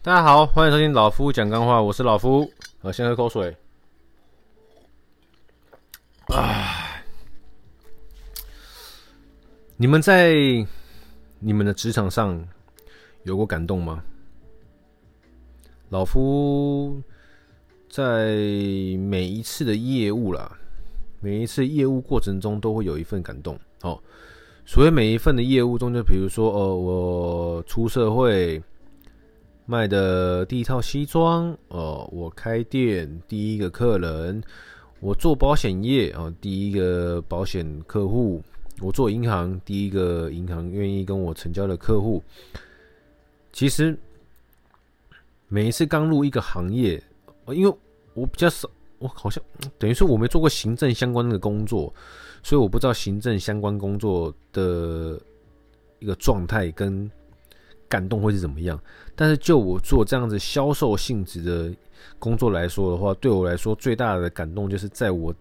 大家好，欢迎收听老夫讲干话，我是老夫。我先喝口水。啊，你们在你们的职场上有过感动吗？老夫在每一次的业务啦，每一次业务过程中都会有一份感动。哦，所以每一份的业务中，就比如说，哦，我出社会。卖的第一套西装哦，我开店第一个客人，我做保险业啊，第一个保险客户，我做银行第一个银行愿意跟我成交的客户。其实每一次刚入一个行业，因为我比较少，我好像等于说我没做过行政相关的工作，所以我不知道行政相关工作的一个状态跟。感动会是怎么样？但是就我做这样子销售性质的工作来说的话，对我来说最大的感动就是在我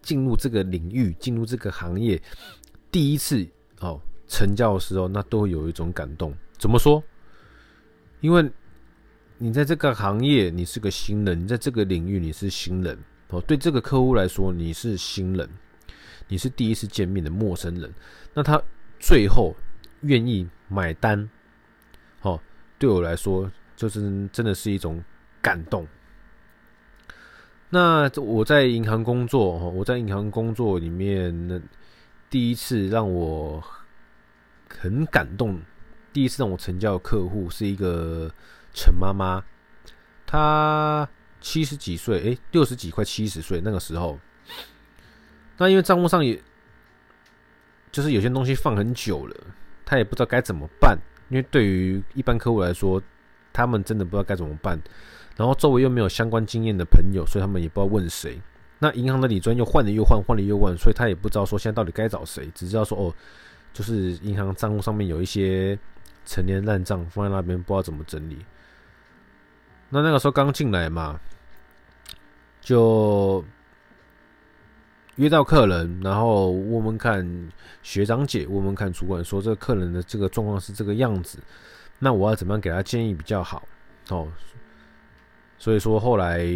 进入这个领域、进入这个行业第一次哦成交的时候，那都会有一种感动。怎么说？因为你在这个行业你是个新人，你在这个领域你是新人哦，对这个客户来说你是新人，你是第一次见面的陌生人，那他最后愿意买单。对我来说，就是真的是一种感动。那我在银行工作，我在银行工作里面，那第一次让我很感动，第一次让我成交的客户是一个陈妈妈，她七十几岁，诶，六十几快七十岁那个时候，那因为账户上也，就是有些东西放很久了，她也不知道该怎么办。因为对于一般客户来说，他们真的不知道该怎么办，然后周围又没有相关经验的朋友，所以他们也不知道问谁。那银行的理专又换了又换，换了又换，所以他也不知道说现在到底该找谁，只知道说哦，就是银行账户上面有一些陈年烂账放在那边，不知道怎么整理。那那个时候刚进来嘛，就。约到客人，然后问问看学长姐，问问看主管，说这个客人的这个状况是这个样子，那我要怎么样给他建议比较好？哦，所以说后来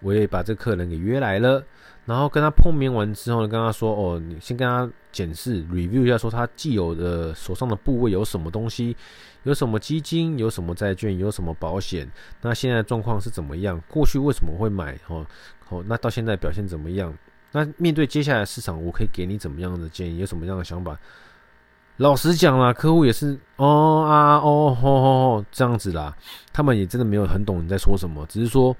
我也把这客人给约来了，然后跟他碰面完之后呢，跟他说：“哦，你先跟他检视 review 一下，说他既有的手上的部位有什么东西，有什么基金，有什么债券，有什么保险，那现在状况是怎么样？过去为什么会买？哦，哦，那到现在表现怎么样？”那面对接下来市场，我可以给你怎么样的建议？有什么样的想法？老实讲啦，客户也是哦啊哦吼吼吼这样子啦，他们也真的没有很懂你在说什么，只是说，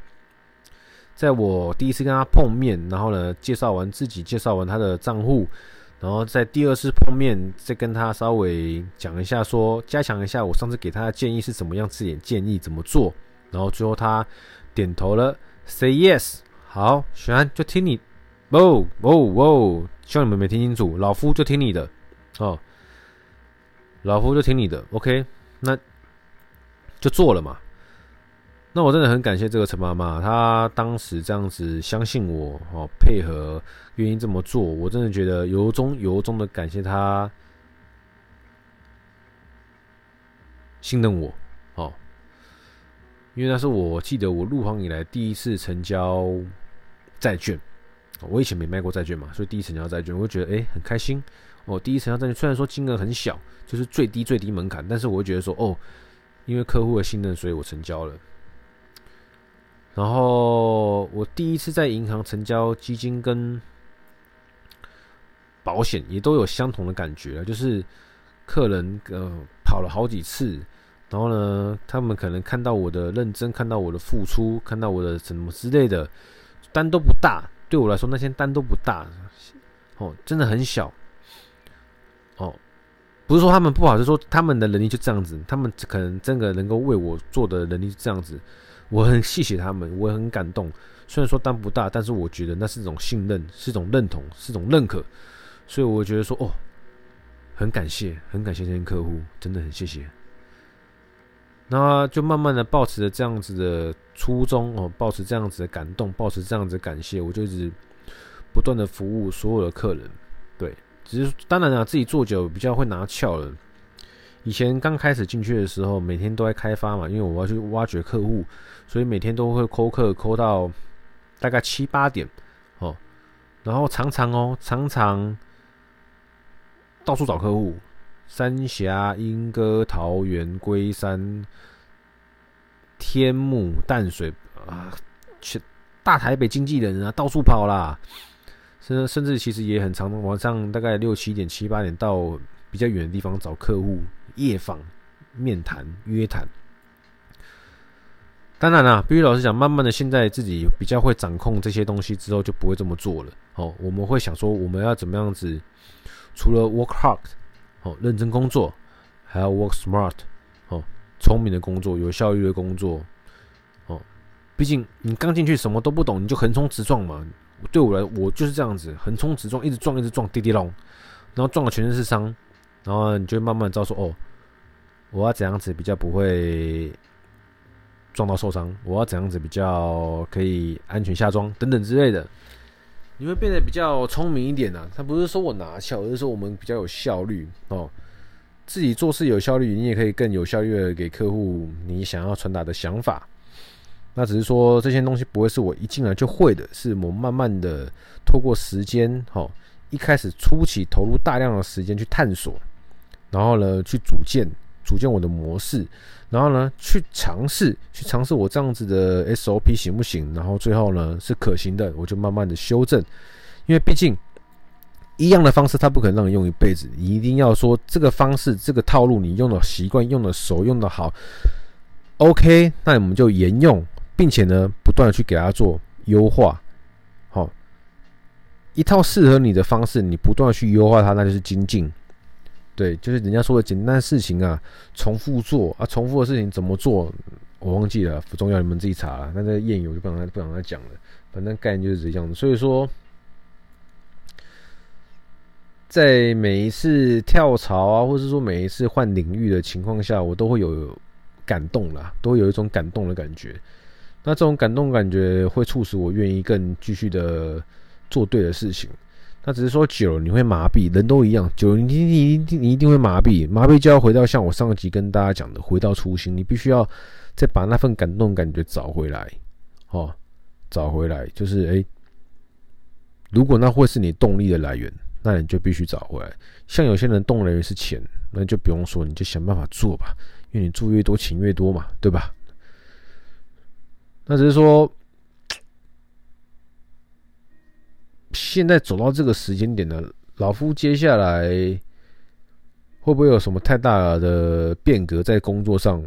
在我第一次跟他碰面，然后呢，介绍完自己，介绍完他的账户，然后在第二次碰面，再跟他稍微讲一下说，加强一下我上次给他的建议是怎么样，这点建议怎么做，然后最后他点头了，say yes，好，选安就听你。哦哦哦！希望你们没听清楚，老夫就听你的哦，老夫就听你的，OK，那就做了嘛。那我真的很感谢这个陈妈妈，她当时这样子相信我哦，配合愿意这么做，我真的觉得由衷由衷的感谢她信任我哦，因为那是我记得我入行以来第一次成交债券。我以前没卖过债券嘛，所以第一成交债券，我会觉得诶、欸、很开心。哦，第一成交债券虽然说金额很小，就是最低最低门槛，但是我会觉得说哦，因为客户的信任，所以我成交了。然后我第一次在银行成交基金跟保险，也都有相同的感觉，就是客人呃跑了好几次，然后呢，他们可能看到我的认真，看到我的付出，看到我的什么之类的，单都不大。对我来说，那些单都不大，哦，真的很小，哦，不是说他们不好，是说他们的能力就这样子，他们可能真的能够为我做的能力是这样子，我很谢谢他们，我也很感动。虽然说单不大，但是我觉得那是一种信任，是一种认同，是一种认可，所以我觉得说，哦，很感谢，很感谢这些客户，真的很谢谢。那就慢慢的保持着这样子的初衷哦，保持这样子的感动，保持这样子的感谢，我就一直不断的服务所有的客人。对，只是当然啊，自己做久比较会拿翘了，以前刚开始进去的时候，每天都在开发嘛，因为我要去挖掘客户，所以每天都会抠客抠到大概七八点哦，然后常常哦，常常到处找客户，三峡、莺歌、桃园、龟山、天母、淡水啊，去大台北经纪人啊，到处跑啦。甚甚至其实也很常，晚上大概六七点、七八点到比较远的地方找客户夜访、面谈、约谈。当然啦，必须老实讲，慢慢的现在自己比较会掌控这些东西之后，就不会这么做了。哦，我们会想说，我们要怎么样子？除了 work hard，哦，认真工作，还要 work smart，哦，聪明的工作，有效率的工作。哦，毕竟你刚进去什么都不懂，你就横冲直撞嘛。对我来，我就是这样子，横冲直撞，一直撞，一直撞，滴滴隆，然后撞的全身是伤，然后你就慢慢知道说，哦，我要怎样子比较不会撞到受伤，我要怎样子比较可以安全下装等等之类的，你会变得比较聪明一点呐、啊。他不是说我拿效，而是说我们比较有效率哦，自己做事有效率，你也可以更有效率的给客户你想要传达的想法。那只是说这些东西不会是我一进来就会的，是我慢慢的透过时间，哈，一开始初期投入大量的时间去探索，然后呢去组建组建我的模式，然后呢去尝试去尝试我这样子的 SOP 行不行，然后最后呢是可行的，我就慢慢的修正，因为毕竟一样的方式它不可能让你用一辈子，你一定要说这个方式这个套路你用的习惯用的熟用的好，OK，那我们就沿用。并且呢，不断的去给它做优化，好，一套适合你的方式，你不断的去优化它，那就是精进。对，就是人家说的简单的事情啊，重复做啊，重复的事情怎么做，我忘记了，不重要，你们自己查了。那这谚语我就不想再不想再讲了，反正概念就是这样子。所以说，在每一次跳槽啊，或者是说每一次换领域的情况下，我都会有感动啦，都会有一种感动的感觉。那这种感动感觉会促使我愿意更继续的做对的事情。那只是说久了你会麻痹，人都一样，久了你你你你一定会麻痹，麻痹就要回到像我上集跟大家讲的，回到初心。你必须要再把那份感动感觉找回来，哦，找回来就是诶，如果那会是你动力的来源，那你就必须找回来。像有些人动力来源是钱，那就不用说，你就想办法做吧，因为你做越多，钱越多嘛，对吧？那只是说，现在走到这个时间点呢，老夫接下来会不会有什么太大的变革在工作上？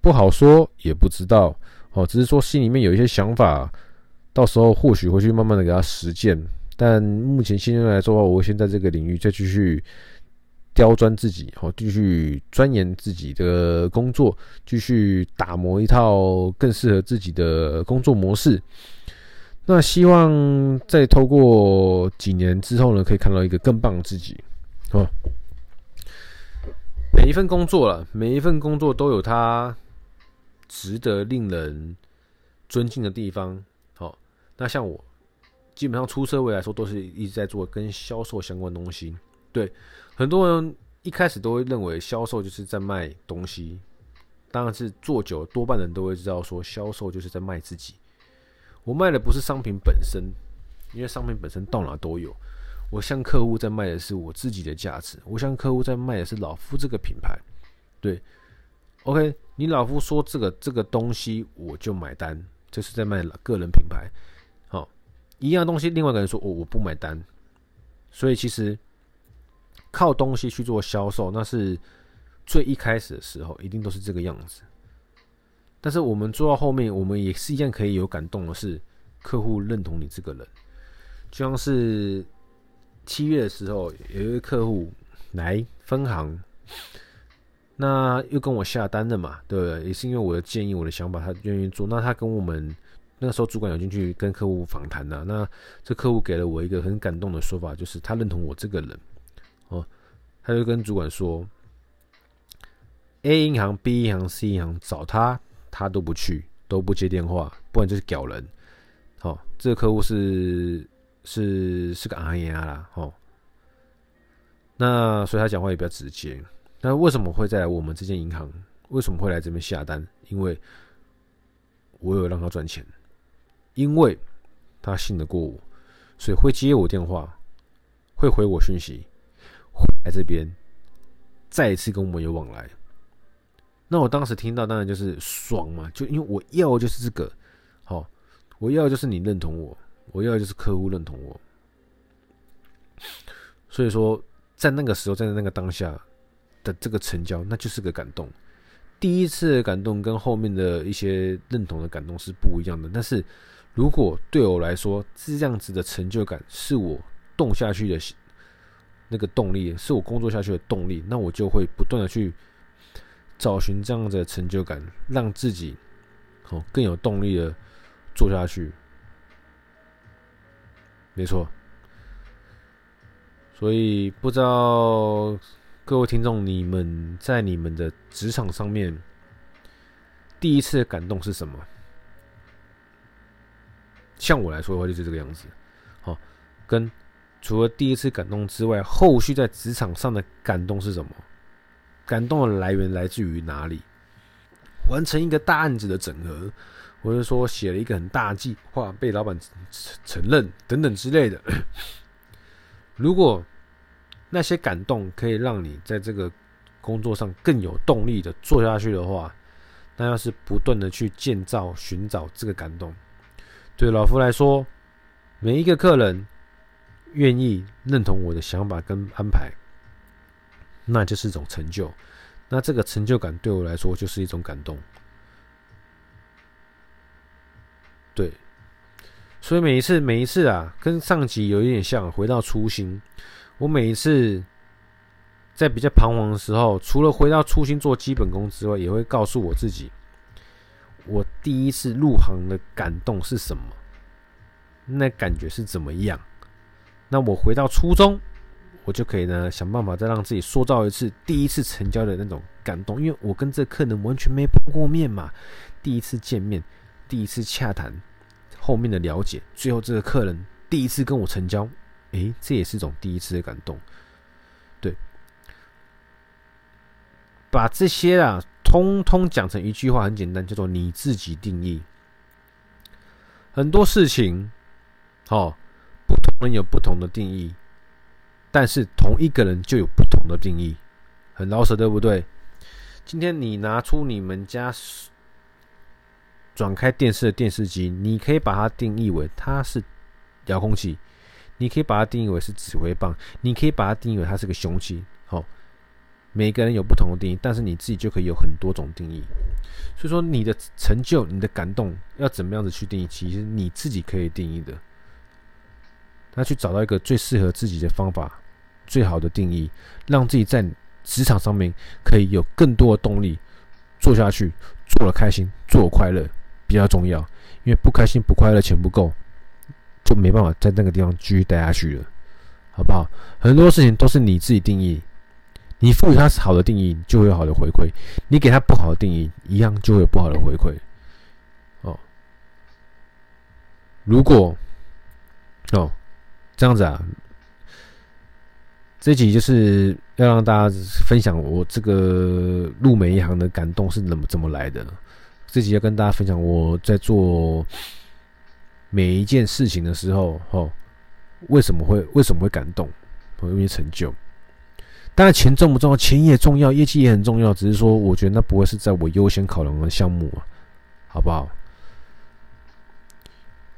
不好说，也不知道。哦，只是说心里面有一些想法，到时候或许会去慢慢的给他实践。但目前现在来说的话，我会先在这个领域再继续。刁钻自己，好，继续钻研自己的工作，继续打磨一套更适合自己的工作模式。那希望在透过几年之后呢，可以看到一个更棒的自己。哦，每一份工作了，每一份工作都有它值得令人尊敬的地方。好，那像我，基本上出社会来说，都是一直在做跟销售相关东西。对。很多人一开始都会认为销售就是在卖东西，当然是做久了，多半人都会知道说销售就是在卖自己。我卖的不是商品本身，因为商品本身到哪都有。我向客户在卖的是我自己的价值，我向客户在卖的是老夫这个品牌。对，OK，你老夫说这个这个东西我就买单，这是在卖个人品牌。好，一样东西，另外一个人说我我不买单，所以其实。靠东西去做销售，那是最一开始的时候，一定都是这个样子。但是我们做到后面，我们也是一样可以有感动的是，客户认同你这个人。就像是七月的时候，有一个客户来分行，那又跟我下单的嘛，对不对？也是因为我的建议、我的想法，他愿意做。那他跟我们那个时候主管有进去跟客户访谈的，那这客户给了我一个很感动的说法，就是他认同我这个人。哦，他就跟主管说：“A 银行、B 银行、C 银行找他，他都不去，都不接电话，不然就是屌人。”哦，这个客户是是是个阿爷啦。哦，那所以他讲话也比较直接。那为什么会在我们这间银行？为什么会来这边下单？因为我有让他赚钱，因为他信得过我，所以会接我电话，会回我讯息，会来这边再一次跟我们有往来。那我当时听到当然就是爽嘛，就因为我要就是这个，好，我要就是你认同我，我要就是客户认同我。所以说，在那个时候，在那个当下的这个成交，那就是个感动。第一次的感动跟后面的一些认同的感动是不一样的。但是如果对我来说，这样子的成就感是我动下去的那个动力，是我工作下去的动力，那我就会不断的去找寻这样的成就感，让自己哦更有动力的做下去。没错。所以不知道各位听众，你们在你们的职场上面第一次的感动是什么？像我来说的话，就是这个样子。好，跟除了第一次感动之外，后续在职场上的感动是什么？感动的来源来自于哪里？完成一个大案子的整合，或者说写了一个很大计划被老板承认等等之类的。如果那些感动可以让你在这个工作上更有动力的做下去的话，那要是不断的去建造、寻找这个感动，对老夫来说，每一个客人愿意认同我的想法跟安排，那就是一种成就。那这个成就感对我来说就是一种感动。对。所以每一次，每一次啊，跟上集有一点像，回到初心。我每一次在比较彷徨的时候，除了回到初心做基本功之外，也会告诉我自己，我第一次入行的感动是什么，那感觉是怎么样。那我回到初衷，我就可以呢想办法再让自己塑造一次第一次成交的那种感动，因为我跟这客人完全没碰过面嘛，第一次见面，第一次洽谈。后面的了解，最后这个客人第一次跟我成交，诶，这也是一种第一次的感动。对，把这些啊，通通讲成一句话，很简单，叫做你自己定义。很多事情，哦，不同人有不同的定义，但是同一个人就有不同的定义，很老实，对不对？今天你拿出你们家。转开电视的电视机，你可以把它定义为它是遥控器，你可以把它定义为是指挥棒，你可以把它定义为它是个凶器。好，每个人有不同的定义，但是你自己就可以有很多种定义。所以说，你的成就、你的感动要怎么样子去定义，其实你自己可以定义的。那去找到一个最适合自己的方法，最好的定义，让自己在职场上面可以有更多的动力做下去，做得开心，做快乐。比较重要，因为不开心、不快乐、钱不够，就没办法在那个地方继续待下去了，好不好？很多事情都是你自己定义，你赋予它是好的定义，就会有好的回馈；你给它不好的定义，一样就会有不好的回馈。哦，如果哦这样子啊，这集就是要让大家分享我这个入每一行的感动是怎么怎么来的。这集要跟大家分享，我在做每一件事情的时候，哦，为什么会为什么会感动，会因为成就。当然，钱重不重要？钱也重要，业绩也很重要。只是说，我觉得那不会是在我优先考量的项目啊，好不好？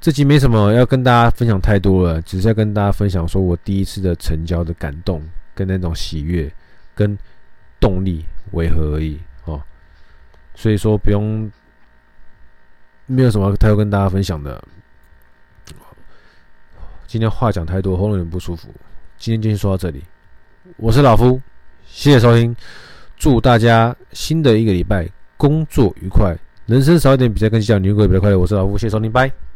这集没什么要跟大家分享太多了，只是要跟大家分享，说我第一次的成交的感动，跟那种喜悦，跟动力为何而已，哦。所以说，不用。没有什么太多跟大家分享的。今天话讲太多，喉咙有点不舒服。今天就先说到这里。我是老夫，谢谢收听。祝大家新的一个礼拜工作愉快，人生少一点比赛跟计较，你会比较快乐。我是老夫，谢谢收听，拜。